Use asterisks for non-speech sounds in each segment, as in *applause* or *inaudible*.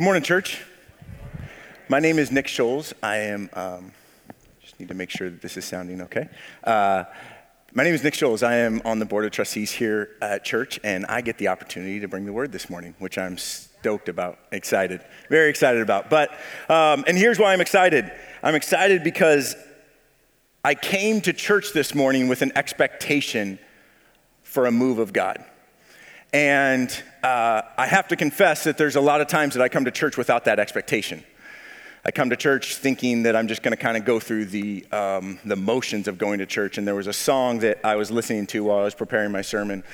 Good morning, church. My name is Nick Scholes. I am, um, just need to make sure that this is sounding okay. Uh, my name is Nick Scholes. I am on the board of trustees here at church, and I get the opportunity to bring the word this morning, which I'm stoked about, excited, very excited about. But, um, and here's why I'm excited I'm excited because I came to church this morning with an expectation for a move of God. And uh, I have to confess that there's a lot of times that I come to church without that expectation. I come to church thinking that I'm just going to kind of go through the, um, the motions of going to church. And there was a song that I was listening to while I was preparing my sermon,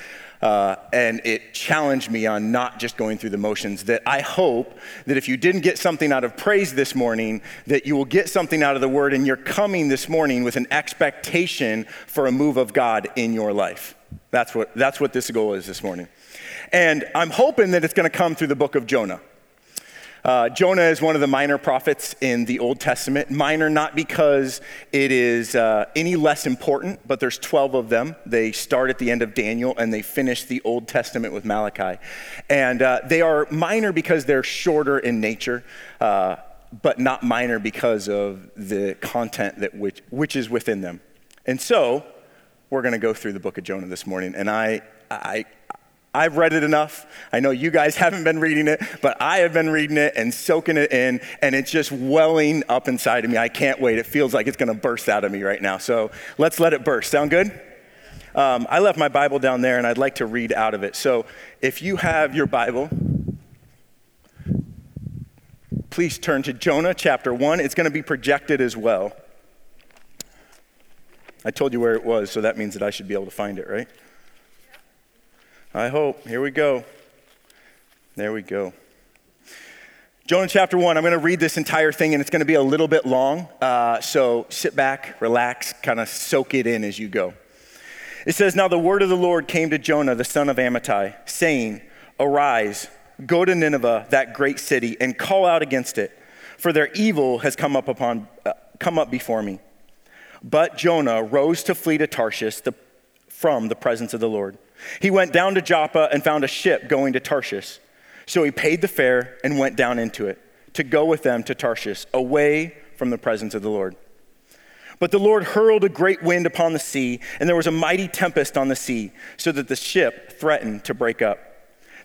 uh, and it challenged me on not just going through the motions. That I hope that if you didn't get something out of praise this morning, that you will get something out of the word, and you're coming this morning with an expectation for a move of God in your life. That's what, that's what this goal is this morning. And I'm hoping that it's going to come through the book of Jonah. Uh, Jonah is one of the minor prophets in the Old Testament. Minor not because it is uh, any less important, but there's 12 of them. They start at the end of Daniel and they finish the Old Testament with Malachi. And uh, they are minor because they're shorter in nature, uh, but not minor because of the content that which, which is within them. And so, we're going to go through the book of Jonah this morning. And I, I, I've read it enough. I know you guys *laughs* haven't been reading it, but I have been reading it and soaking it in, and it's just welling up inside of me. I can't wait. It feels like it's going to burst out of me right now. So let's let it burst. Sound good? Um, I left my Bible down there, and I'd like to read out of it. So if you have your Bible, please turn to Jonah chapter 1. It's going to be projected as well. I told you where it was, so that means that I should be able to find it, right? I hope. Here we go. There we go. Jonah chapter 1, I'm going to read this entire thing and it's going to be a little bit long. Uh, so sit back, relax, kind of soak it in as you go. It says, Now the word of the Lord came to Jonah, the son of Amittai, saying, Arise, go to Nineveh, that great city, and call out against it, for their evil has come up, upon, uh, come up before me. But Jonah rose to flee to Tarshish the, from the presence of the Lord. He went down to Joppa and found a ship going to Tarshish. So he paid the fare and went down into it to go with them to Tarshish, away from the presence of the Lord. But the Lord hurled a great wind upon the sea, and there was a mighty tempest on the sea, so that the ship threatened to break up.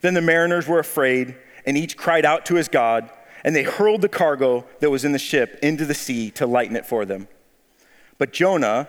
Then the mariners were afraid, and each cried out to his God, and they hurled the cargo that was in the ship into the sea to lighten it for them. But Jonah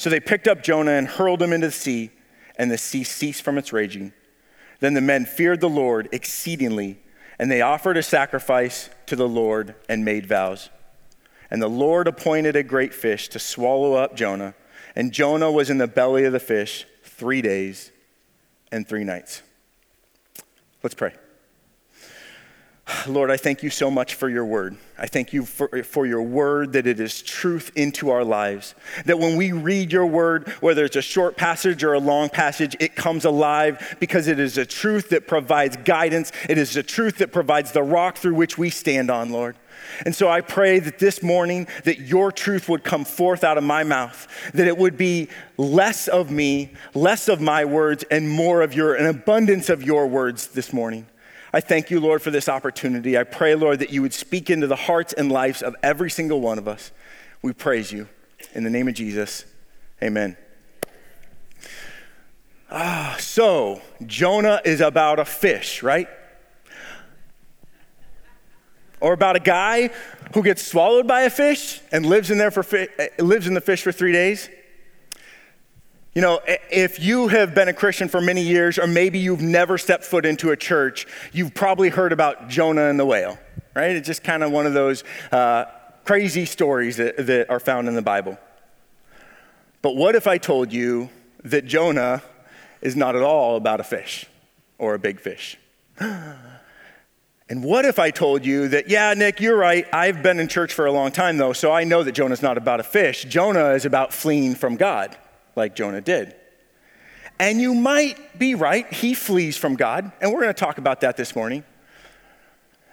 So they picked up Jonah and hurled him into the sea, and the sea ceased from its raging. Then the men feared the Lord exceedingly, and they offered a sacrifice to the Lord and made vows. And the Lord appointed a great fish to swallow up Jonah, and Jonah was in the belly of the fish three days and three nights. Let's pray. Lord, I thank you so much for your word. I thank you for, for your word that it is truth into our lives. That when we read your word, whether it's a short passage or a long passage, it comes alive because it is a truth that provides guidance. It is a truth that provides the rock through which we stand on, Lord. And so I pray that this morning that your truth would come forth out of my mouth, that it would be less of me, less of my words and more of your an abundance of your words this morning. I thank you, Lord, for this opportunity. I pray, Lord, that you would speak into the hearts and lives of every single one of us. We praise you. In the name of Jesus, amen. Ah, so Jonah is about a fish, right? Or about a guy who gets swallowed by a fish and lives in there for fi- eh, lives in the fish for three days. You know, if you have been a Christian for many years, or maybe you've never stepped foot into a church, you've probably heard about Jonah and the whale, right? It's just kind of one of those uh, crazy stories that, that are found in the Bible. But what if I told you that Jonah is not at all about a fish or a big fish? And what if I told you that, yeah, Nick, you're right. I've been in church for a long time, though, so I know that Jonah's not about a fish. Jonah is about fleeing from God like Jonah did. And you might be right, he flees from God, and we're going to talk about that this morning.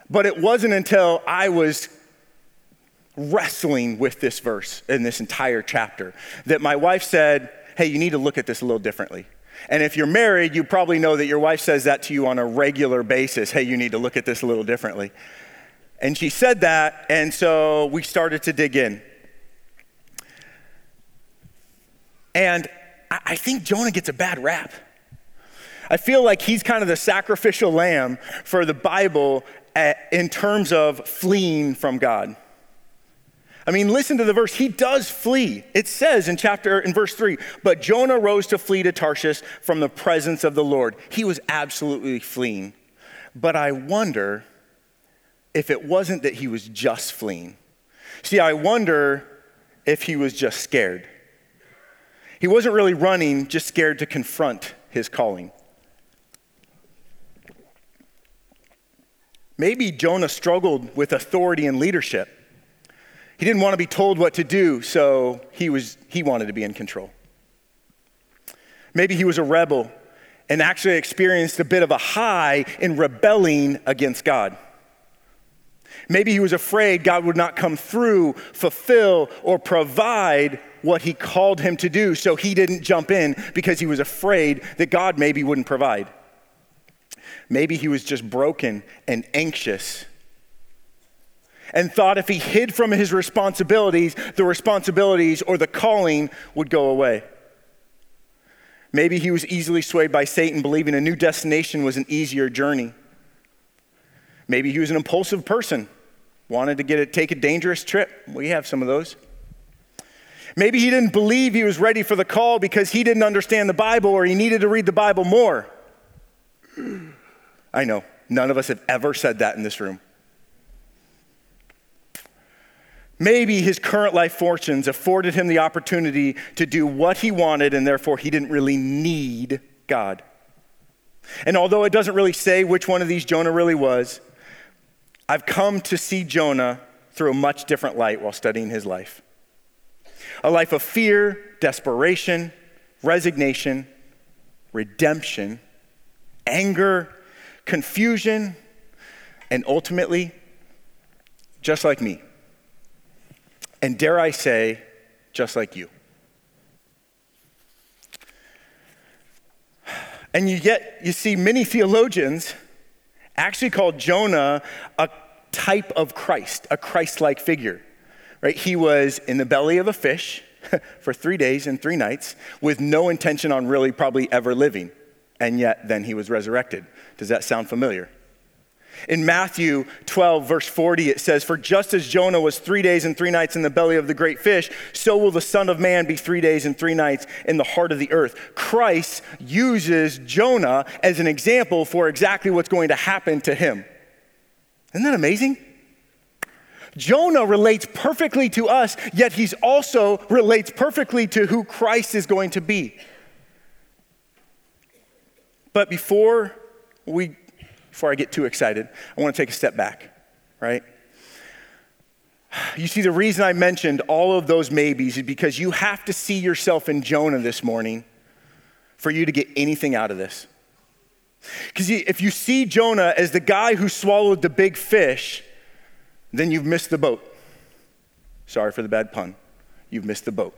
But it wasn't until I was wrestling with this verse in this entire chapter that my wife said, Hey, you need to look at this a little differently. And if you're married, you probably know that your wife says that to you on a regular basis. Hey, you need to look at this a little differently. And she said that, and so we started to dig in. And I think Jonah gets a bad rap. I feel like he's kind of the sacrificial lamb for the Bible eh, in terms of fleeing from God. I mean, listen to the verse. He does flee. It says in chapter, in verse three, but Jonah rose to flee to Tarshish from the presence of the Lord. He was absolutely fleeing. But I wonder if it wasn't that he was just fleeing. See, I wonder if he was just scared. He wasn't really running, just scared to confront his calling. Maybe Jonah struggled with authority and leadership. He didn't want to be told what to do, so he, was, he wanted to be in control. Maybe he was a rebel and actually experienced a bit of a high in rebelling against God. Maybe he was afraid God would not come through, fulfill, or provide what he called him to do, so he didn't jump in because he was afraid that God maybe wouldn't provide. Maybe he was just broken and anxious and thought if he hid from his responsibilities, the responsibilities or the calling would go away. Maybe he was easily swayed by Satan, believing a new destination was an easier journey. Maybe he was an impulsive person, wanted to get a, take a dangerous trip. We have some of those. Maybe he didn't believe he was ready for the call because he didn't understand the Bible or he needed to read the Bible more. I know, none of us have ever said that in this room. Maybe his current life fortunes afforded him the opportunity to do what he wanted, and therefore he didn't really need God. And although it doesn't really say which one of these Jonah really was, I've come to see Jonah through a much different light while studying his life a life of fear, desperation, resignation, redemption, anger, confusion, and ultimately, just like me. And dare I say, just like you. And you get, you see, many theologians actually call Jonah a type of Christ, a Christ like figure right? He was in the belly of a fish *laughs* for three days and three nights with no intention on really probably ever living. And yet then he was resurrected. Does that sound familiar? In Matthew 12, verse 40, it says, For just as Jonah was three days and three nights in the belly of the great fish, so will the Son of Man be three days and three nights in the heart of the earth. Christ uses Jonah as an example for exactly what's going to happen to him. Isn't that amazing? Jonah relates perfectly to us, yet he's also relates perfectly to who Christ is going to be. But before we before I get too excited, I want to take a step back, right? You see, the reason I mentioned all of those maybes is because you have to see yourself in Jonah this morning for you to get anything out of this. Because if you see Jonah as the guy who swallowed the big fish, then you've missed the boat. Sorry for the bad pun. You've missed the boat.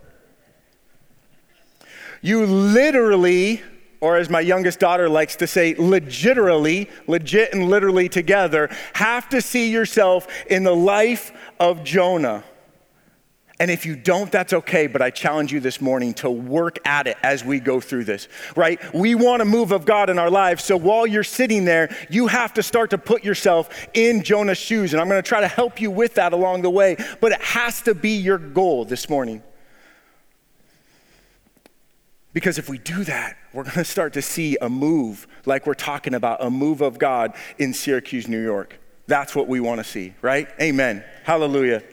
You literally, or as my youngest daughter likes to say, legitimately, legit and literally together, have to see yourself in the life of Jonah. And if you don't, that's okay, but I challenge you this morning to work at it as we go through this, right? We want a move of God in our lives. So while you're sitting there, you have to start to put yourself in Jonah's shoes. And I'm going to try to help you with that along the way, but it has to be your goal this morning. Because if we do that, we're going to start to see a move like we're talking about, a move of God in Syracuse, New York. That's what we want to see, right? Amen. Hallelujah.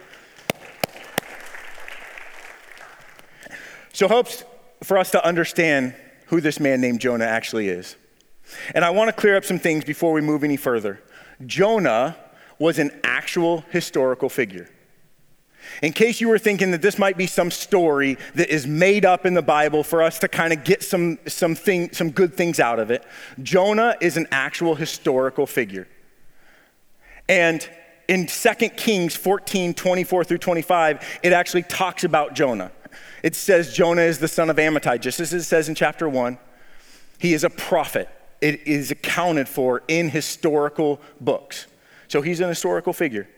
So, helps for us to understand who this man named Jonah actually is. And I want to clear up some things before we move any further. Jonah was an actual historical figure. In case you were thinking that this might be some story that is made up in the Bible for us to kind of get some, some, thing, some good things out of it, Jonah is an actual historical figure. And in 2 Kings 14 24 through 25, it actually talks about Jonah. It says Jonah is the son of Amittai, just as it says in chapter 1. He is a prophet. It is accounted for in historical books. So he's an historical figure.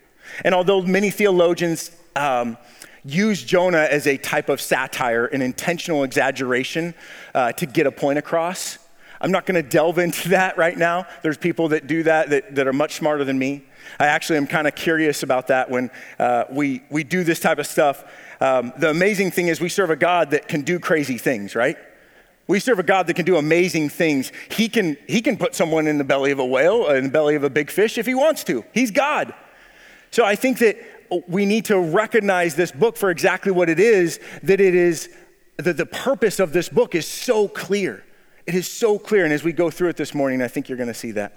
And although many theologians um, use Jonah as a type of satire, an intentional exaggeration uh, to get a point across, I'm not going to delve into *laughs* that right now. There's people that do that, that that, are much smarter than me. I actually am kind of curious about that when uh, we, we do this type of stuff. Um, the amazing thing is, we serve a God that can do crazy things, right? We serve a God that can do amazing things. He can, he can put someone in the belly of a whale, in the belly of a big fish if he wants to. He's God. So I think that we need to recognize this book for exactly what it is, that it is, that the purpose of this book is so clear. It is so clear. And as we go through it this morning, I think you're going to see that.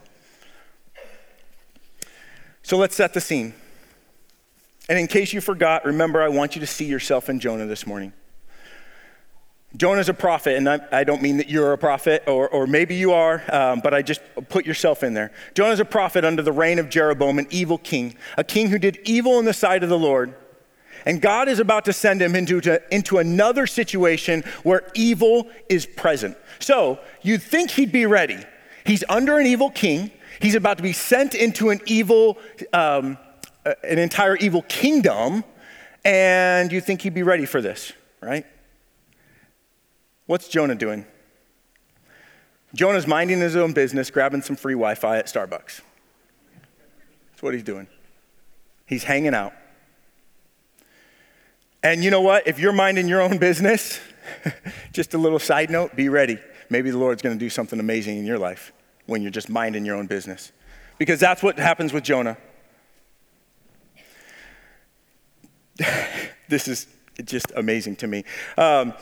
So let's set the scene. And in case you forgot, remember, I want you to see yourself in Jonah this morning. Jonah's a prophet, and I, I, don't mean that you're a prophet, or, or maybe you are, um, but I just put yourself in there. Jonah's a prophet under the reign of Jeroboam, an evil king, a king who did evil in the sight of the Lord. And God is about to send him into, to, into another situation where evil is present. So you'd think he'd be ready. He's under an evil king, he's about to be sent into an evil um, an entire evil kingdom, and you think he'd be ready for this, right? What's Jonah doing? Jonah's minding his own business, grabbing some free Wi Fi at Starbucks. That's what he's doing. He's hanging out. And you know what? If you're minding your own business, *laughs* just a little side note, be ready. Maybe the Lord's going to do something amazing in your life when you're just minding your own business. Because that's what happens with Jonah. *laughs* this is just amazing to me. Um,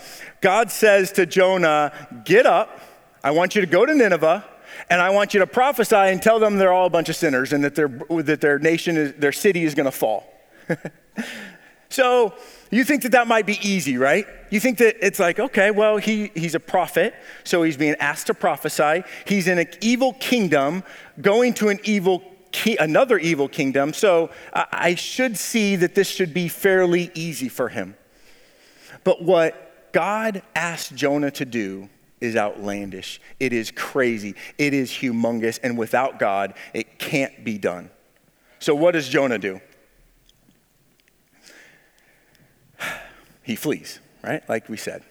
God says to Jonah, Get up. I want you to go to Nineveh, and I want you to prophesy and tell them they're all a bunch of sinners and that, their that their nation, is, their city is going to fall. *laughs* so you think that that might be easy, right? You think that it's like, okay, well, he, he's a prophet, so he's being asked to prophesy. He's in an evil kingdom, going to an evil ki- another evil kingdom, so I should see that this should be fairly easy for him. But what God asked Jonah to do is outlandish. It is crazy. It is humongous. And without God, it can't be done. So, what does Jonah do? *sighs* He flees, right? Like we said.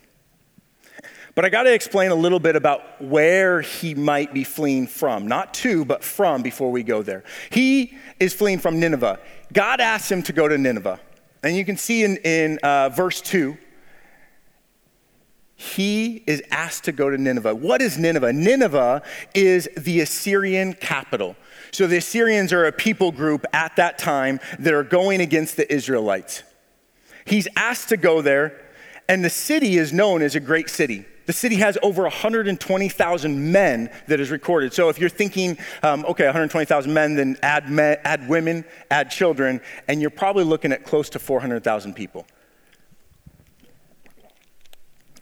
But I got to explain a little bit about where he might be fleeing from. Not to, but from before we go there. He is fleeing from Nineveh. God asks him to go to Nineveh. And you can see in, in uh, verse 2, he is asked to go to Nineveh. What is Nineveh? Nineveh is the Assyrian capital. So the Assyrians are a people group at that time that are going against the Israelites. He's asked to go there, and the city is known as a great city. The city has over 120,000 men that is recorded. So if you're thinking, um, okay, 120,000 men, then add, men, add women, add children, and you're probably looking at close to 400,000 people.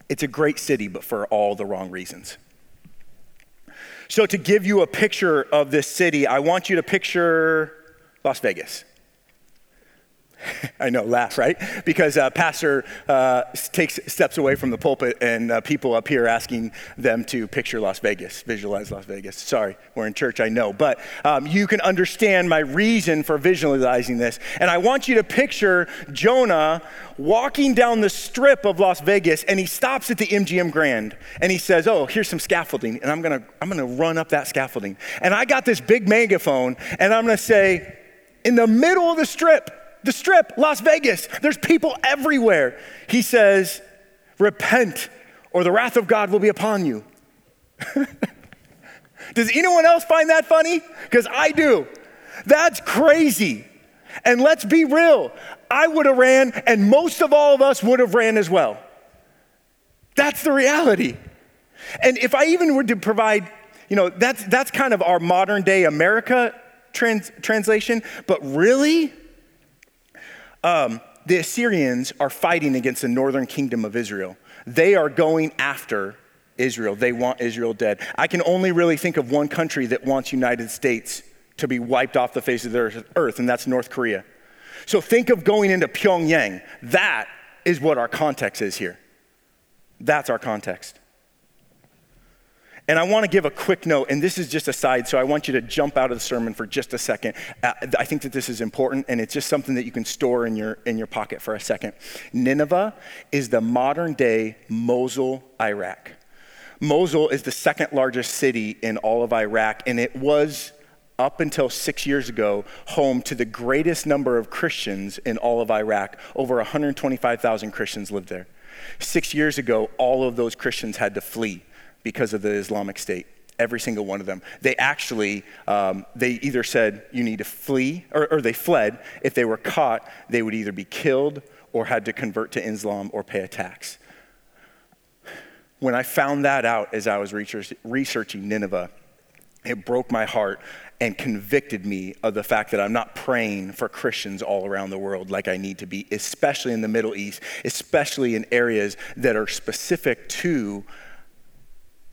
It's a great city, but for all the wrong reasons. So, to give you a picture of this city, I want you to picture Las Vegas. *laughs* I know, laugh, right? Because uh, pastor uh, takes steps away from the pulpit and uh, people up here asking them to picture Las Vegas, visualize Las Vegas. Sorry, we're in church, I know. But um, you can understand my reason for visualizing this. And I want you to picture Jonah walking down the strip of Las Vegas and he stops at the MGM Grand and he says, Oh, here's some scaffolding. And I'm to I'm to run up that scaffolding. And I got this big megaphone and I'm to say, in the middle of the strip, the strip, Las Vegas. There's people everywhere. He says, Repent, or the wrath of God will be upon you. *laughs* Does anyone else find that funny? Because I do. That's crazy. And let's be real, I would have ran, and most of all of us would have ran as well. That's the reality. And if I even were to provide, you know, that's, that's kind of our modern day America trans, translation, but really, um, the Assyrians are fighting against the northern kingdom of Israel. They are going after Israel. They want Israel dead. I can only really think of one country that wants United States to be wiped off the face of the earth, and that's North Korea. So think of going into Pyongyang. That is what our context is here. That's our context. And I want to give a quick note, and this is just a side, so I want you to jump out of the sermon for just a second. Uh, I think that this is important, and it's just something that you can store in your, in your pocket for a second. Nineveh is the modern day Mosul, Iraq. Mosul is the second largest city in all of Iraq, and it was up until six years ago, home to the greatest number of Christians in all of Iraq. Over 125,000 Christians lived there. Six years ago, all of those Christians had to flee because of the Islamic State. Every single one of them. They actually, um, they either said you need to flee, or, or they fled. If they were caught, they would either be killed or had to convert to Islam or pay a tax. When I found that out as I was researching Nineveh, it broke my heart and convicted me of the fact that I'm not praying for Christians all around the world like I need to be, especially in the Middle East, especially in areas that are specific to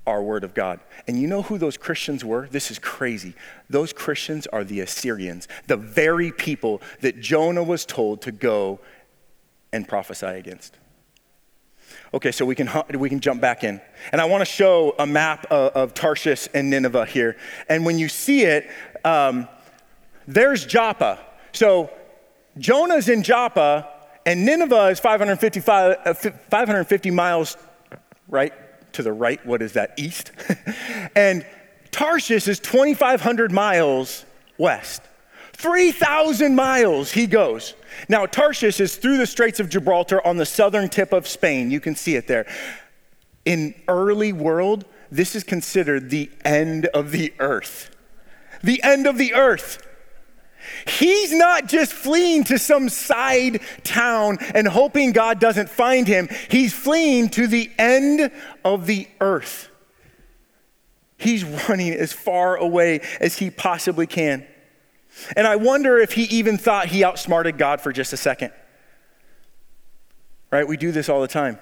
our word of God. And you know who those Christians were? This is crazy. Those Christians are the Assyrians, the very people that Jonah was told to go and prophesy against. Okay, so we can, we can jump back in. And I want to show a map of, of, Tarshish and Nineveh here. And when you see it, um, there's Joppa. So Jonah's in Joppa, and Nineveh is 555, uh, 550 miles, right? To the right, what is that, east? *laughs* and Tarshish is 2,500 miles west. 3,000 miles he goes. Now, Tarshish is through the Straits of Gibraltar on the southern tip of Spain. You can see it there. In early world, this is considered the end of the earth. The end of the earth. He's not just fleeing to some side town and hoping God doesn't find him. He's fleeing to the end of the earth. He's running as far away as he possibly can. And I wonder if he even thought he outsmarted God for just a second. Right? We do this all the time.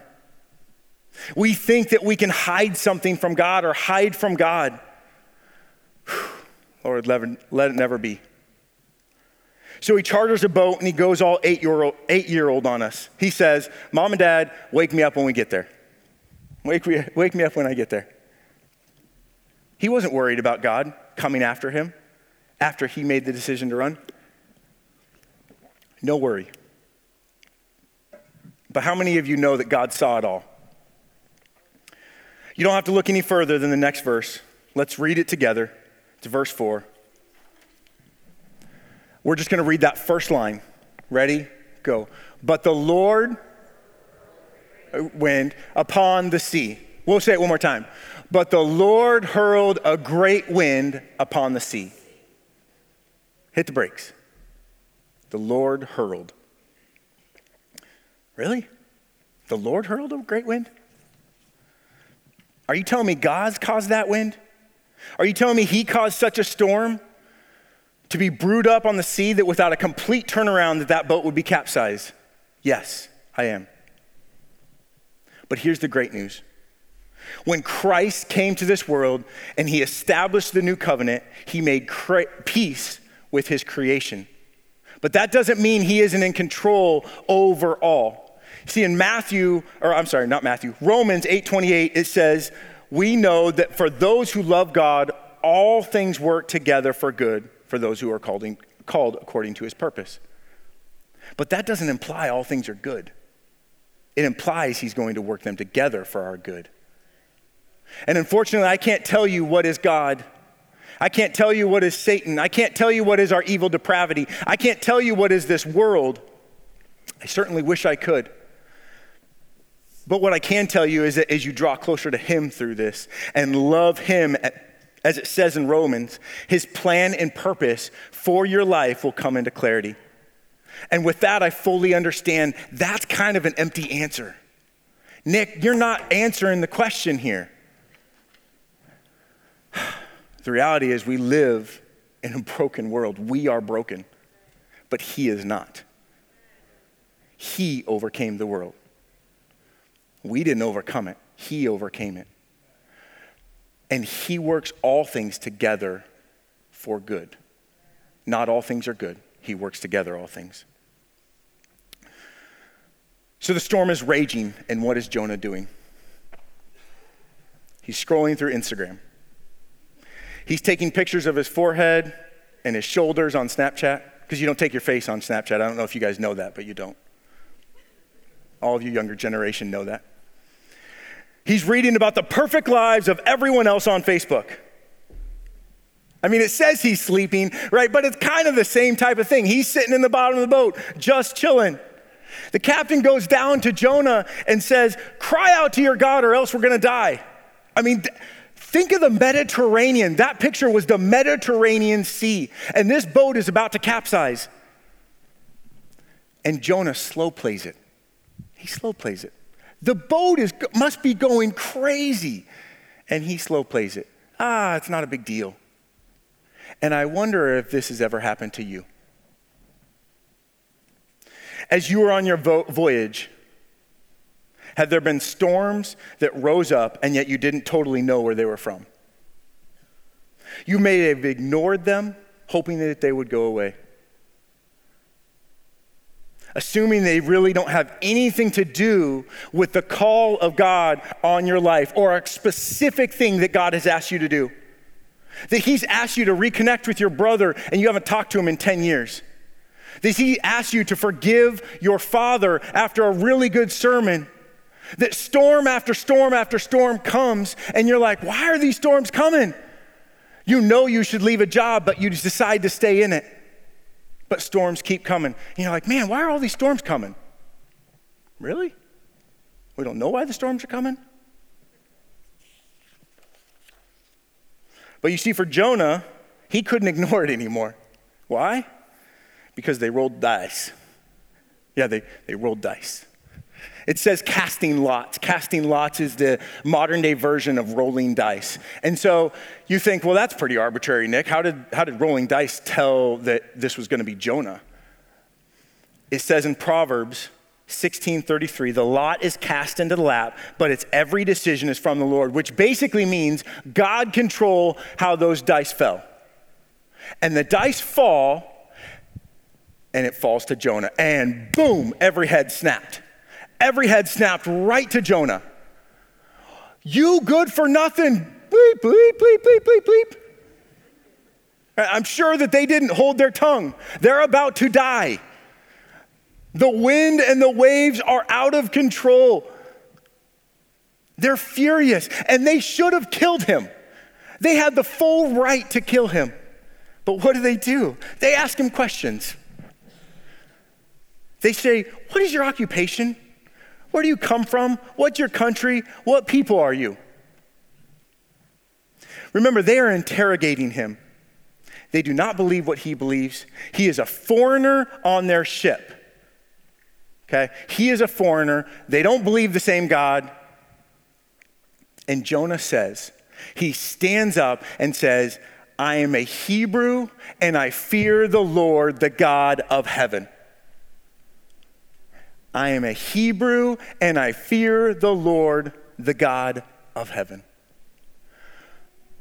We think that we can hide something from God or hide from God. Lord, let it never be. So he charters a boat and he goes all eight year old, eight year old on us. He says, Mom and Dad, wake me up when we get there. Wake me, wake me up when I get there. He wasn't worried about God coming after him after he made the decision to run. No worry. But how many of you know that God saw it all? You don't have to look any further than the next verse. Let's read it together. It's verse 4. We're just going to read that first line. Ready? Go. But the Lord uh, wind upon the sea. We'll say it one more time. But the Lord hurled a great wind upon the sea. Hit the brakes. The Lord hurled. Really? The Lord hurled a great wind? Are you telling me God's caused that wind? Are you telling me He caused such a storm to be brewed up on the sea that without a complete turnaround that that boat would be capsized? Yes, I am. But here's the great news. When Christ came to this world and he established the new covenant, he made peace with his creation. But that doesn't mean he isn't in control over all. See, in Matthew, or I'm sorry, not Matthew, Romans 8:28, it says, We know that for those who love God, all things work together for good for those who are called, in, called according to his purpose. But that doesn't imply all things are good. It implies he's going to work them together for our good. And unfortunately, I can't tell you what is God. I can't tell you what is Satan. I can't tell you what is our evil depravity. I can't tell you what is this world. I certainly wish I could. But what I can tell you is that as you draw closer to Him through this and love Him, as it says in Romans, His plan and purpose for your life will come into clarity. And with that, I fully understand that's kind of an empty answer. Nick, you're not answering the question here. *sighs* The reality is, we live in a broken world. We are broken, but He is not. He overcame the world. We didn't overcome it, He overcame it. And He works all things together for good. Not all things are good, He works together all things. So the storm is raging, and what is Jonah doing? He's scrolling through Instagram. He's taking pictures of his forehead and his shoulders on Snapchat, because you don't take your face on Snapchat. I don't know if you guys know that, but you don't. All of you younger generation know that. He's reading about the perfect lives of everyone else on Facebook. I mean, it says he's sleeping, right? But it's kind of the same type of thing. He's sitting in the bottom of the boat, just chilling. The captain goes down to Jonah and says, Cry out to your God or else we're going to die. I mean, think of the Mediterranean. That picture was the Mediterranean Sea, and this boat is about to capsize. And Jonah slow plays it. He slow plays it. The boat is, must be going crazy, and he slow plays it. Ah, it's not a big deal. And I wonder if this has ever happened to you as you were on your vo- voyage, had there been storms that rose up and yet you didn't totally know where they were from? You may have ignored them, hoping that they would go away. Assuming they really don't have anything to do with the call of God on your life or a specific thing that God has asked you to do. That He's asked you to reconnect with your brother and you haven't talked to him in 10 years that he asked you to forgive your father after a really good sermon. That storm after storm after storm comes, and you're like, why are these storms coming? You know you should leave a job, but you decide to stay in it. But storms keep coming. And you're like, man, why are all these storms coming? Really? We don't know why the storms are coming? But you see, for Jonah, he couldn't ignore it anymore. Why? because they rolled dice. Yeah, they, they rolled dice. It says casting lots. Casting lots is the modern day version of rolling dice. And so you think, well, that's pretty arbitrary, Nick. How did, how did rolling dice tell that this was going to be Jonah? It says in Proverbs 16:33, the lot is cast into the lap, but its every decision is from the Lord, which basically means God control how those dice fell. And the dice fall and it falls to Jonah. And boom, every head snapped. Every head snapped right to Jonah. You good for nothing. Bleep, bleep, bleep, bleep, bleep, bleep. I'm sure that they didn't hold their tongue. They're about to die. The wind and the waves are out of control. They're furious, and they should have killed him. They had the full right to kill him. But what do they do? They ask him questions. They say, What is your occupation? Where do you come from? What's your country? What people are you? Remember, they are interrogating him. They do not believe what he believes. He is a foreigner on their ship. Okay? He is a foreigner. They don't believe the same God. And Jonah says, he stands up and says, I am a Hebrew and I fear the Lord, the God of heaven. I am a Hebrew and I fear the Lord, the God of heaven.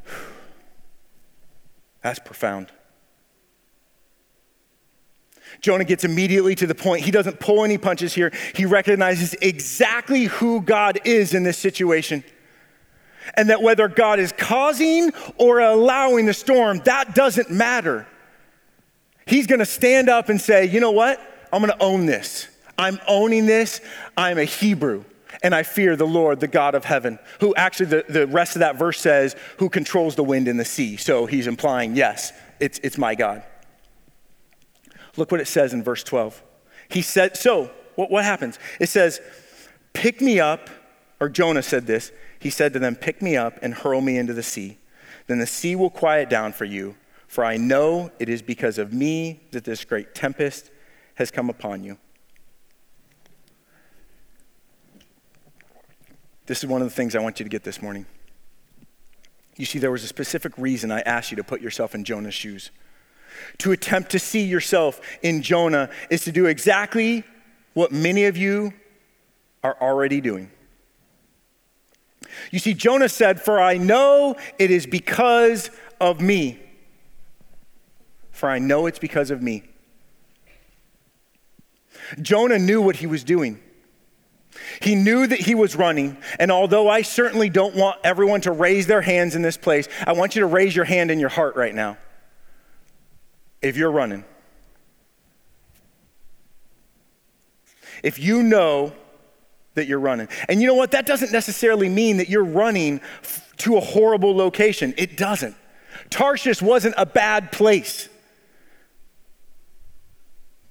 *sighs* That's profound. Jonah gets immediately to the point. He doesn't pull any punches here. He recognizes exactly who God is in this situation. And that whether God is causing or allowing the storm, that doesn't matter. He's gonna stand up and say, you know what? I'm gonna own this. I'm owning this. I'm a Hebrew and I fear the Lord, the God of heaven, who actually, the, the rest of that verse says, who controls the wind and the sea. So he's implying, yes, it's, it's my God. Look what it says in verse 12. He said, so what, what happens? It says, pick me up, or Jonah said this. He said to them, pick me up and hurl me into the sea. Then the sea will quiet down for you, for I know it is because of me that this great tempest has come upon you. This is one of the things I want you to get this morning. You see, there was a specific reason I asked you to put yourself in Jonah's shoes. To attempt to see yourself in Jonah is to do exactly what many of you are already doing. You see, Jonah said, For I know it is because of me. For I know it's because of me. Jonah knew what he was doing. He knew that he was running, and although I certainly don't want everyone to raise their hands in this place, I want you to raise your hand in your heart right now. If you're running, if you know that you're running, and you know what, that doesn't necessarily mean that you're running to a horrible location. It doesn't. Tarshish wasn't a bad place.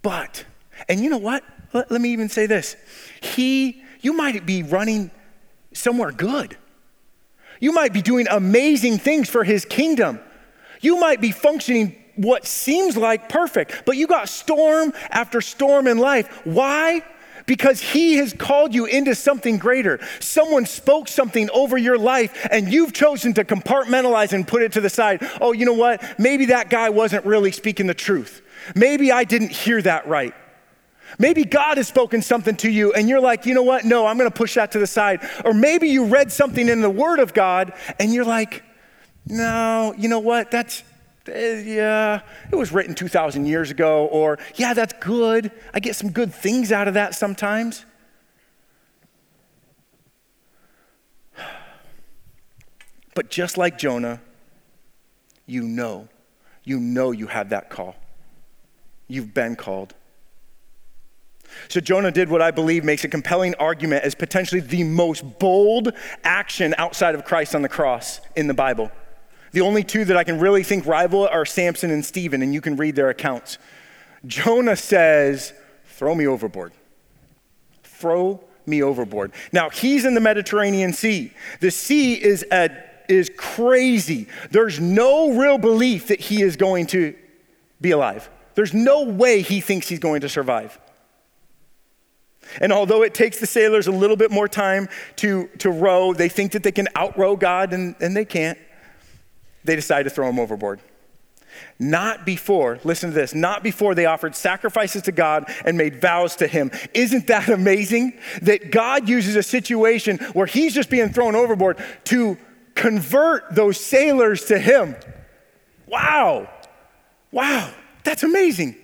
But, and you know what? Let, let me even say this he, you might be running somewhere good. You might be doing amazing things for his kingdom. You might be functioning what seems like perfect, but you got storm after storm in life. Why? Because he has called you into something greater. Someone spoke something over your life and you've chosen to compartmentalize and put it to the side. Oh, you know what? Maybe that guy wasn't really speaking the truth. Maybe I didn't hear that right. Maybe God has spoken something to you and you're like, you know what? No, I'm going to push that to the side. Or maybe you read something in the Word of God and you're like, no, you know what? That's, uh, yeah, it was written 2,000 years ago. Or, yeah, that's good. I get some good things out of that sometimes. *sighs* But just like Jonah, you know, you know you have that call. You've been called. So Jonah did what I believe makes a compelling argument as potentially the most bold action outside of Christ on the cross in the Bible. The only two that I can really think rival are Samson and Stephen, and you can read their accounts. Jonah says, Throw me overboard. Throw me overboard. Now, he's in the Mediterranean Sea. The sea is, a, is crazy. There's no real belief that he is going to be alive. There's no way he thinks he's going to survive. And although it takes the sailors a little bit more time to, to row, they think that they can outrow God, and, and they can't. They decide to throw him overboard. Not before, listen to this, not before they offered sacrifices to God and made vows to Him. Isn't that amazing? That God uses a situation where He's just being thrown overboard to convert those sailors to Him. Wow. Wow. That's amazing.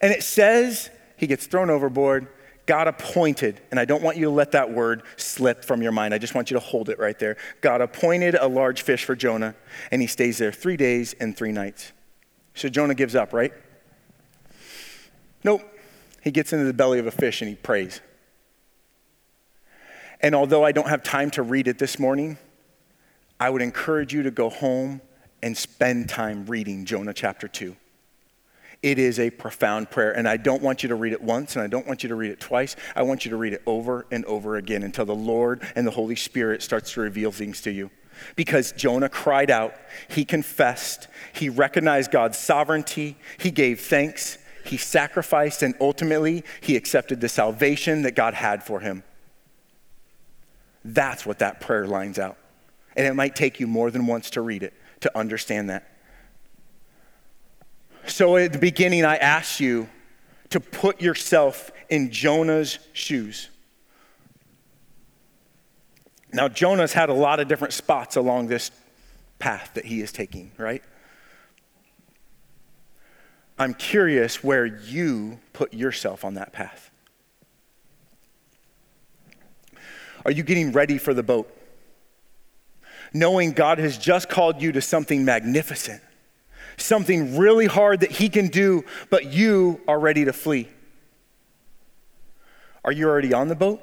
And it says he gets thrown overboard. God appointed, and I don't want you to let that word slip from your mind. I just want you to hold it right there. God appointed a large fish for Jonah, and he stays there three days and three nights. So Jonah gives up, right? Nope. He gets into the belly of a fish and he prays. And although I don't have time to read it this morning, I would encourage you to go home and spend time reading Jonah chapter 2. It is a profound prayer. And I don't want you to read it once and I don't want you to read it twice. I want you to read it over and over again until the Lord and the Holy Spirit starts to reveal things to you. Because Jonah cried out, he confessed, he recognized God's sovereignty, he gave thanks, he sacrificed, and ultimately he accepted the salvation that God had for him. That's what that prayer lines out. And it might take you more than once to read it to understand that. So at the beginning, I asked you to put yourself in Jonah's shoes. Now, Jonah's had a lot of different spots along this path that he is taking, right? I'm curious where you put yourself on that path. Are you getting ready for the boat? Knowing God has just called you to something magnificent, something really hard that He can do, but you are ready to flee. Are you already on the boat?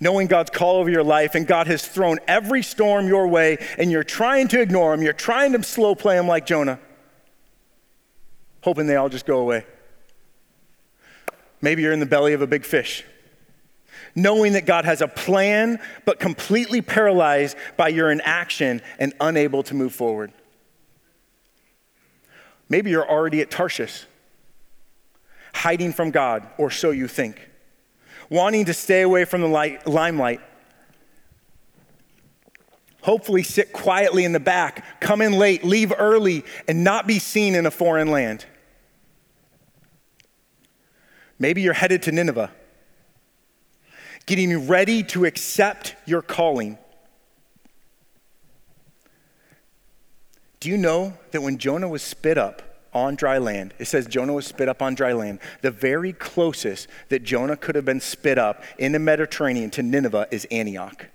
Knowing God's call over your life and God has thrown every storm your way and you're trying to ignore Him, you're trying to slow play Him like Jonah, hoping they all just go away. Maybe you're in the belly of a big fish knowing that God has a plan, but completely paralyzed by your inaction and unable to move forward. Maybe you're already at Tarshish, hiding from God, or so you think, wanting to stay away from the light, limelight. Hopefully, sit quietly in the back, come in late, leave early, and not be seen in a foreign land. Maybe you're headed to Nineveh getting ready to accept your calling. Do you know that when Jonah was spit up on dry land, it says Jonah was spit up on dry land, the very closest that Jonah could have been spit up in the Mediterranean to Nineveh is Antioch.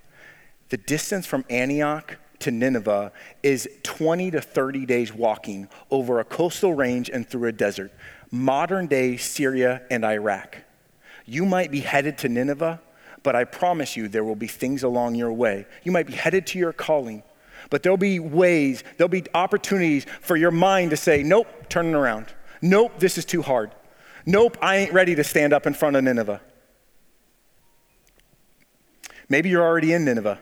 The distance from Antioch to Nineveh is 20 to 30 days walking over a coastal range and through a desert. Modern day Syria and Iraq. You might be headed to Nineveh but I promise you there will be things along your way. You might be headed to your calling, but there'll be ways, there'll be opportunities for your mind to say, nope, turning around. Nope, this is too hard. Nope, I ain't ready to stand up in front of Nineveh. Maybe you're already in Nineveh,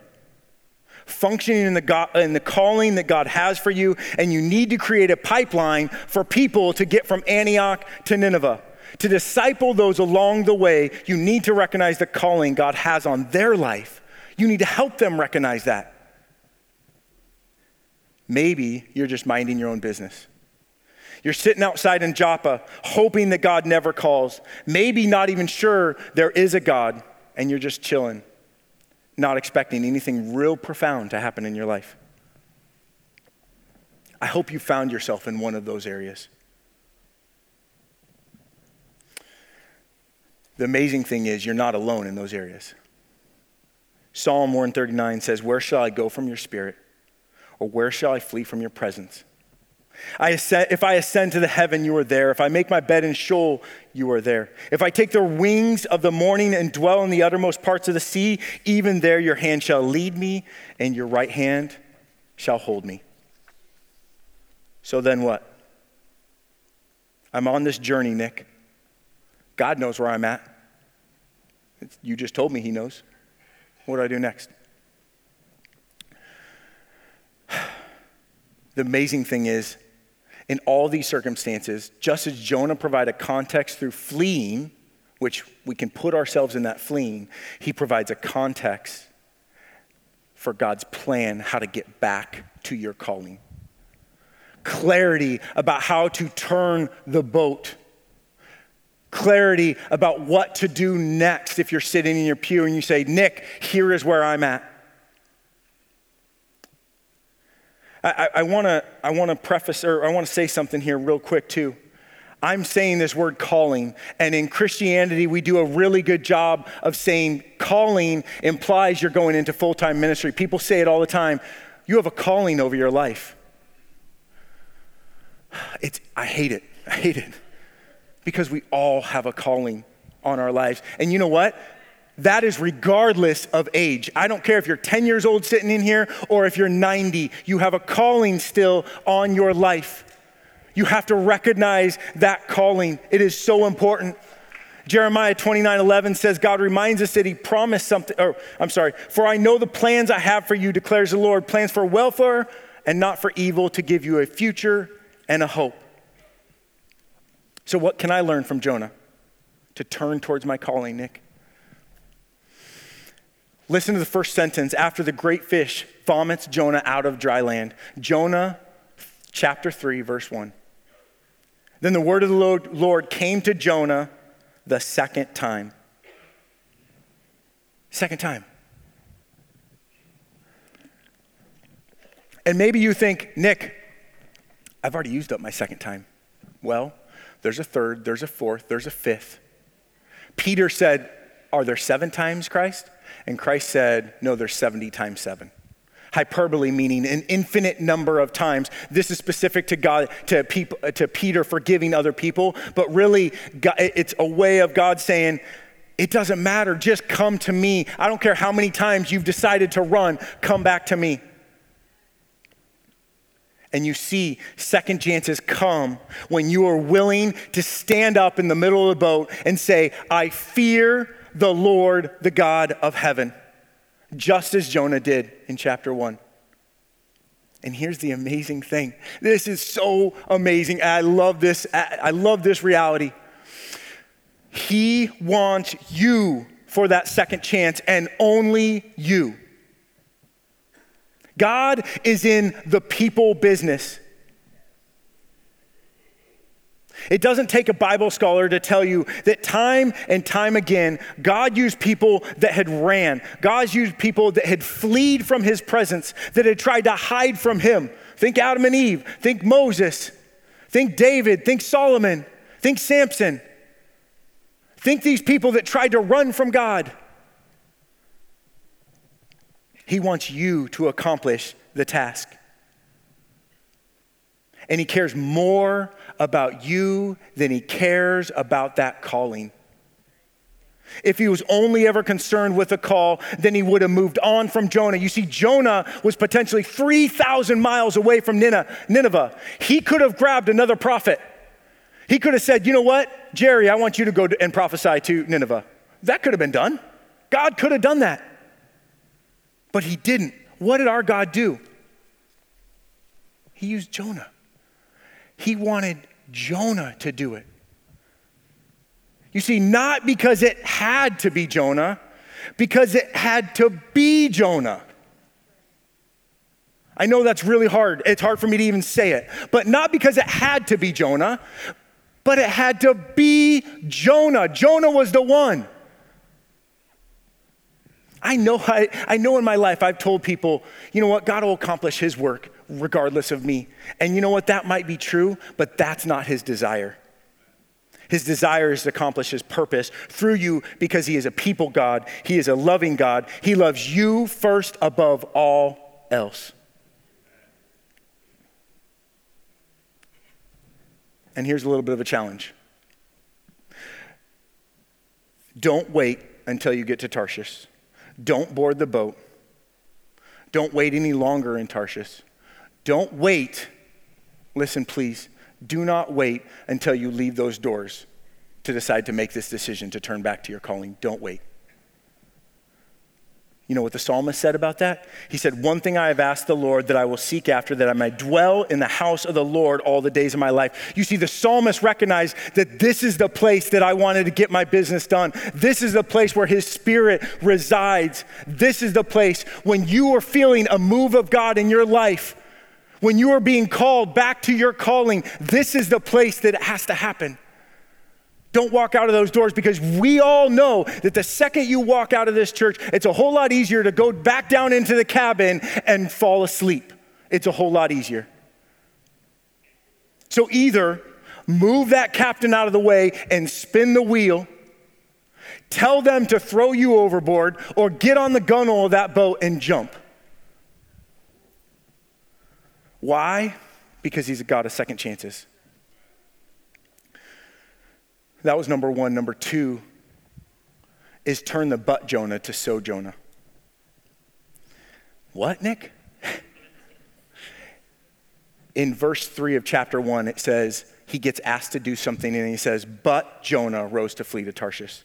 functioning in the, God, in the calling that God has for you, and you need to create a pipeline for people to get from Antioch to Nineveh. To disciple those along the way, you need to recognize the calling God has on their life. You need to help them recognize that. Maybe you're just minding your own business. You're sitting outside in Joppa, hoping that God never calls. Maybe not even sure there is a God, and you're just chilling, not expecting anything real profound to happen in your life. I hope you found yourself in one of those areas. The amazing thing is, you're not alone in those areas. Psalm 139 says, Where shall I go from your spirit? Or where shall I flee from your presence? I ascend, if I ascend to the heaven, you are there. If I make my bed in Sheol, you are there. If I take the wings of the morning and dwell in the uttermost parts of the sea, even there your hand shall lead me, and your right hand shall hold me. So then what? I'm on this journey, Nick. God knows where I'm at. You just told me He knows. What do I do next? The amazing thing is, in all these circumstances, just as Jonah provided context through fleeing, which we can put ourselves in that fleeing, he provides a context for God's plan how to get back to your calling. Clarity about how to turn the boat clarity about what to do next if you're sitting in your pew and you say, Nick, here is where I'm at. I, I want to I preface, or I want to say something here real quick, too. I'm saying this word calling, and in Christianity, we do a really good job of saying calling implies you're going into full time ministry. People say it all the time you have a calling over your life. It's, I hate it. I hate it because we all have a calling on our lives. And you know what? That is regardless of age. I don't care if you're 10 years old sitting in here or if you're 90, you have a calling still on your life. You have to recognize that calling. It is so important. Jeremiah 29 11 says, God reminds us that He promised something, or I'm sorry, for I know the plans I have for you, declares the Lord, plans for welfare and not for evil, to give you a future and a hope. So, what can I learn from Jonah to turn towards my calling, Nick? Listen to the first sentence. After the great fish vomits Jonah out of dry land. Jonah chapter 3, verse 1. Then the word of the Lord came to Jonah the second time. Second time. And maybe you think, Nick, I've already used up my second time. Well, there's a third, there's a fourth, there's a fifth. Peter said, Are there seven times Christ? And Christ said, No, there's 70 times seven. Hyperbole meaning an infinite number of times. This is specific to God, to, people, uh, to Peter forgiving other people, but really, it's a way of God saying, it doesn't matter. Just come to me. I don't care how many times you've decided to run, come back to me and you see second chances come when you are willing to stand up in the middle of the boat and say, I fear the Lord, the God of heaven, just as Jonah did in chapter one. And here's the amazing thing. This is so amazing. I love this. I love this reality. He wants you for that second chance and only you. God is in the people business. It doesn't take a Bible scholar to tell you that time and time again, God used people that had ran. God used people that had fled from his presence, that had tried to hide from him. Think Adam and Eve, think Moses, think David, think Solomon, think Samson. Think these people that tried to run from God. He wants you to accomplish the task. And He cares more about you than He cares about that calling. If he was only ever concerned with the call, then he would have moved on from Jonah. You see, Jonah was potentially 3,000 miles away from Nineveh. He could have grabbed another prophet. He could have said, You know what, Jerry, I want you to go and prophesy to Nineveh. That could have been done. God could have done that. But he didn't. What did our God do? He used Jonah. He wanted Jonah to do it. You see, not because it had to be Jonah, because it had to be Jonah. I know that's really hard. It's hard for me to even say it. But not because it had to be Jonah, but it had to be Jonah. Jonah was the one. I know, I, I know in my life I've told people, you know what, God will accomplish his work regardless of me. And you know what, that might be true, but that's not his desire. His desire is to accomplish his purpose through you because he is a people God. He is a loving God. He loves you first above all else. And here's a little bit of a challenge don't wait until you get to Tarshish. Don't board the boat. Don't wait any longer in Tarshish. Don't wait. Listen, please. Do not wait until you leave those doors to decide to make this decision to turn back to your calling. Don't wait. You know what the psalmist said about that? He said, One thing I have asked the Lord that I will seek after, that I may dwell in the house of the Lord all the days of my life. You see, the psalmist recognized that this is the place that I wanted to get my business done. This is the place where his spirit resides. This is the place when you are feeling a move of God in your life, when you are being called back to your calling, this is the place that it has to happen. Don't walk out of those doors because we all know that the second you walk out of this church, it's a whole lot easier to go back down into the cabin and fall asleep. It's a whole lot easier. So either move that captain out of the way and spin the wheel, tell them to throw you overboard, or get on the gunwale of that boat and jump. Why? Because he's a God of second chances. That was number one. Number two is turn the but Jonah to so Jonah. What, Nick? *laughs* In verse three of chapter one, it says he gets asked to do something and he says, But Jonah rose to flee to Tarshish.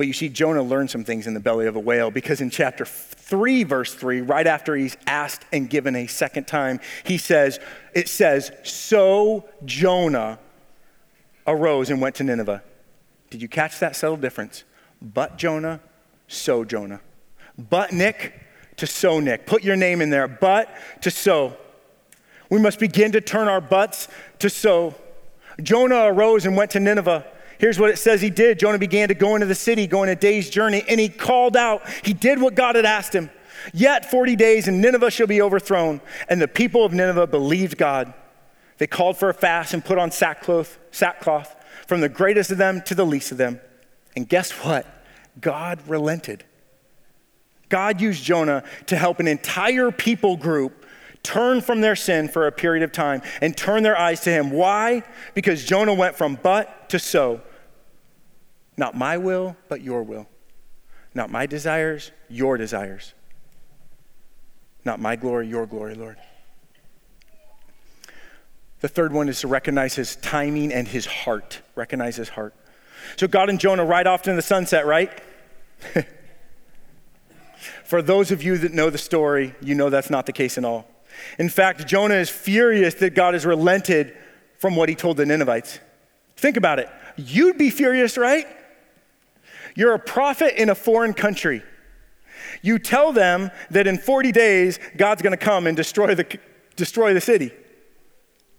But you see, Jonah learned some things in the belly of a whale because in chapter 3, verse 3, right after he's asked and given a second time, he says, It says, So Jonah arose and went to Nineveh. Did you catch that subtle difference? But Jonah, so Jonah. But Nick to so Nick. Put your name in there. But to so. We must begin to turn our butts to so. Jonah arose and went to Nineveh. Here's what it says he did. Jonah began to go into the city, going a day's journey, and he called out. He did what God had asked him. Yet 40 days and Nineveh shall be overthrown. And the people of Nineveh believed God. They called for a fast and put on sackcloth, sackcloth from the greatest of them to the least of them. And guess what? God relented. God used Jonah to help an entire people group turn from their sin for a period of time and turn their eyes to him. Why? Because Jonah went from but to so. Not my will, but your will. Not my desires, your desires. Not my glory, your glory, Lord. The third one is to recognize his timing and his heart. Recognize his heart. So God and Jonah ride off into the sunset, right? *laughs* For those of you that know the story, you know that's not the case at all. In fact, Jonah is furious that God has relented from what he told the Ninevites. Think about it. You'd be furious, right? You're a prophet in a foreign country. You tell them that in 40 days, God's going to come and destroy the, destroy the city.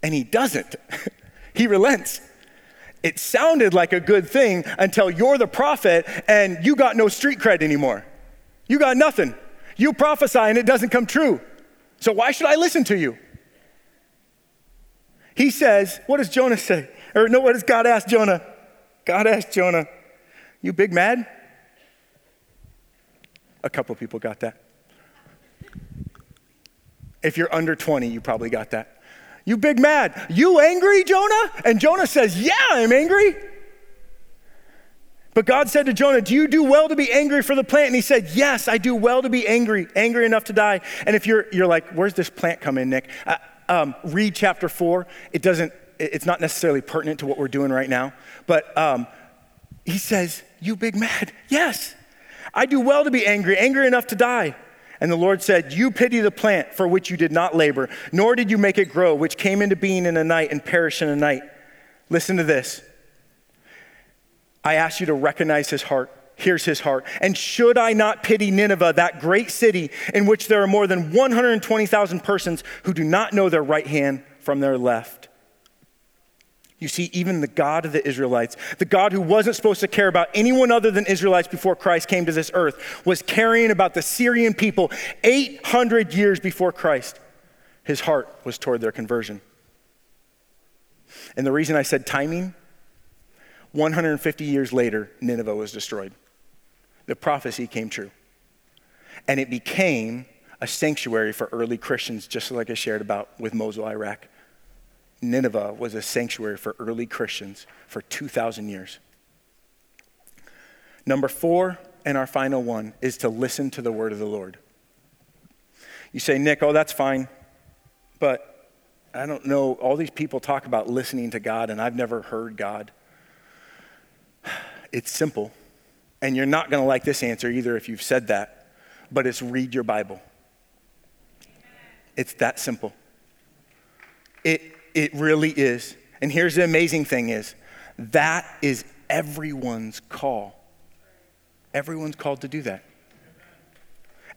And he doesn't. *laughs* he relents. It sounded like a good thing until you're the prophet and you got no street cred anymore. You got nothing. You prophesy and it doesn't come true. So why should I listen to you? He says, what does Jonah say? Or no, what does God ask Jonah? God asked Jonah, You big mad? A couple people got that. If you're under 20, you probably got that. You big mad. You angry, Jonah? And Jonah says, Yeah, I'm angry. But God said to Jonah, Do you do well to be angry for the plant? And he said, Yes, I do well to be angry, angry enough to die. And if you're, you're like, Where's this plant come in, Nick? Uh, um, read chapter four. It doesn't, it's not necessarily pertinent to what we're doing right now. But um, he says, You big mad? Yes, I do well to be angry, angry enough to die. And the Lord said, You pity the plant for which you did not labor, nor did you make it grow, which came into being in a night and perished in a night. Listen to this. I ask you to recognize his heart. Here's his heart. And should I not pity Nineveh, that great city in which there are more than 120,000 persons who do not know their right hand from their left? You see, even the God of the Israelites, the God who wasn't supposed to care about anyone other than Israelites before Christ came to this earth, was caring about the Syrian people 800 years before Christ. His heart was toward their conversion. And the reason I said timing 150 years later, Nineveh was destroyed. The prophecy came true. And it became a sanctuary for early Christians, just like I shared about with Mosul, Iraq. Nineveh was a sanctuary for early Christians for 2,000 years. Number four, and our final one, is to listen to the word of the Lord. You say, Nick, oh, that's fine, but I don't know. All these people talk about listening to God, and I've never heard God. It's simple. And you're not going to like this answer either if you've said that, but it's read your Bible. It's that simple. It, it really is. And here's the amazing thing is that is everyone's call. Everyone's called to do that.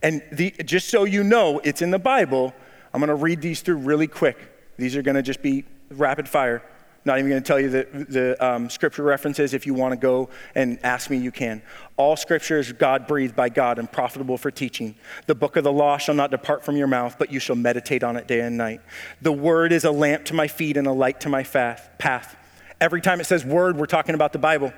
And the, just so you know, it's in the Bible. I'm going to read these through really quick. These are going to just be rapid fire. Not even going to tell you the, the um, scripture references. If you want to go and ask me, you can. All scripture is God breathed by God and profitable for teaching. The book of the law shall not depart from your mouth, but you shall meditate on it day and night. The word is a lamp to my feet and a light to my path. Every time it says word, we're talking about the Bible.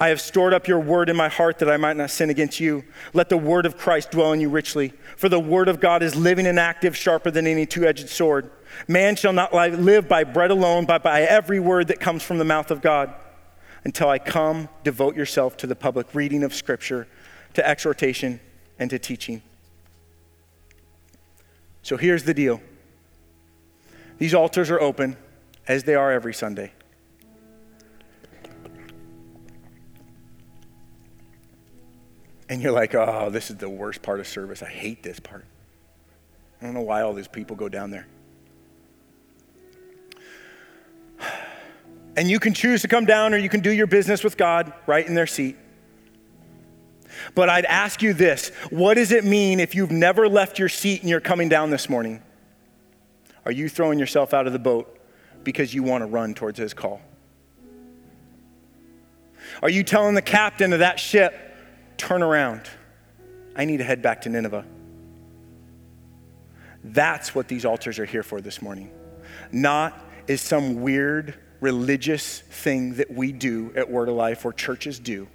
I have stored up your word in my heart that I might not sin against you. Let the word of Christ dwell in you richly. For the word of God is living and active, sharper than any two edged sword. Man shall not live by bread alone, but by every word that comes from the mouth of God. Until I come, devote yourself to the public reading of Scripture, to exhortation, and to teaching. So here's the deal these altars are open, as they are every Sunday. And you're like, oh, this is the worst part of service. I hate this part. I don't know why all these people go down there. And you can choose to come down or you can do your business with God right in their seat. But I'd ask you this what does it mean if you've never left your seat and you're coming down this morning? Are you throwing yourself out of the boat because you want to run towards his call? Are you telling the captain of that ship, turn around? I need to head back to Nineveh. That's what these altars are here for this morning. Not is some weird religious thing that we do at Word of Life or churches do.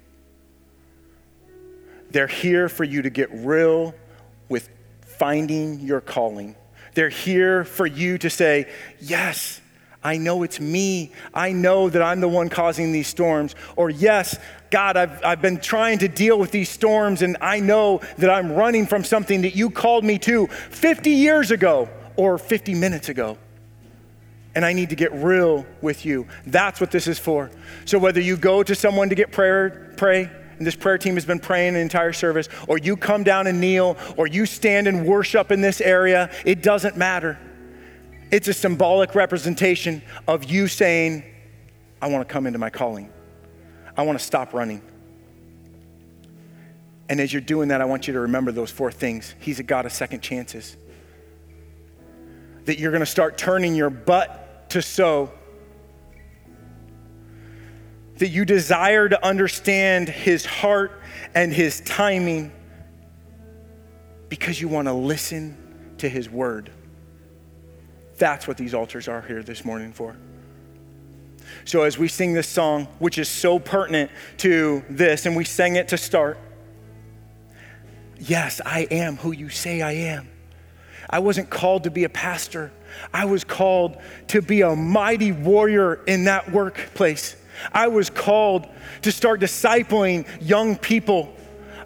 They're here for you to get real with finding your calling. They're here for you to say, Yes, I know it's me. I know that I'm the one causing these storms. Or, yes, God, I've, I've been trying to deal with these storms and I know that I'm running from something that you called me to 50 years ago or 50 minutes ago. And I need to get real with you. That's what this is for. So, whether you go to someone to get prayer, pray, and this prayer team has been praying the entire service, or you come down and kneel, or you stand and worship in this area, it doesn't matter. It's a symbolic representation of you saying, I want to come into my calling. I want to stop running. And as you're doing that, I want you to remember those four things. He's a God of second chances. That you're going to start turning your butt to so. That you desire to understand his heart and his timing because you want to listen to his word. That's what these altars are here this morning for. So, as we sing this song, which is so pertinent to this, and we sang it to start, yes, I am who you say I am. I wasn't called to be a pastor, I was called to be a mighty warrior in that workplace. I was called to start discipling young people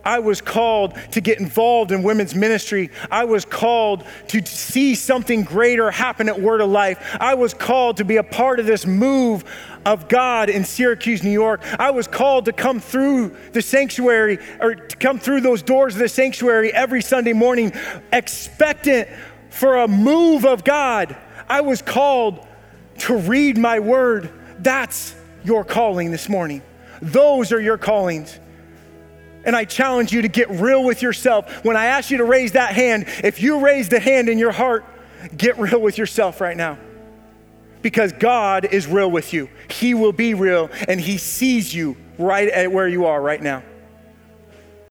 I was called to get involved in women's ministry. I was called to see something greater happen at Word of Life. I was called to be a part of this move of God in Syracuse, New York. I was called to come through the sanctuary or to come through those doors of the sanctuary every Sunday morning, expectant for a move of God. I was called to read my word. That's your calling this morning. Those are your callings. And I challenge you to get real with yourself. When I ask you to raise that hand, if you raise the hand in your heart, get real with yourself right now. Because God is real with you. He will be real and He sees you right at where you are right now.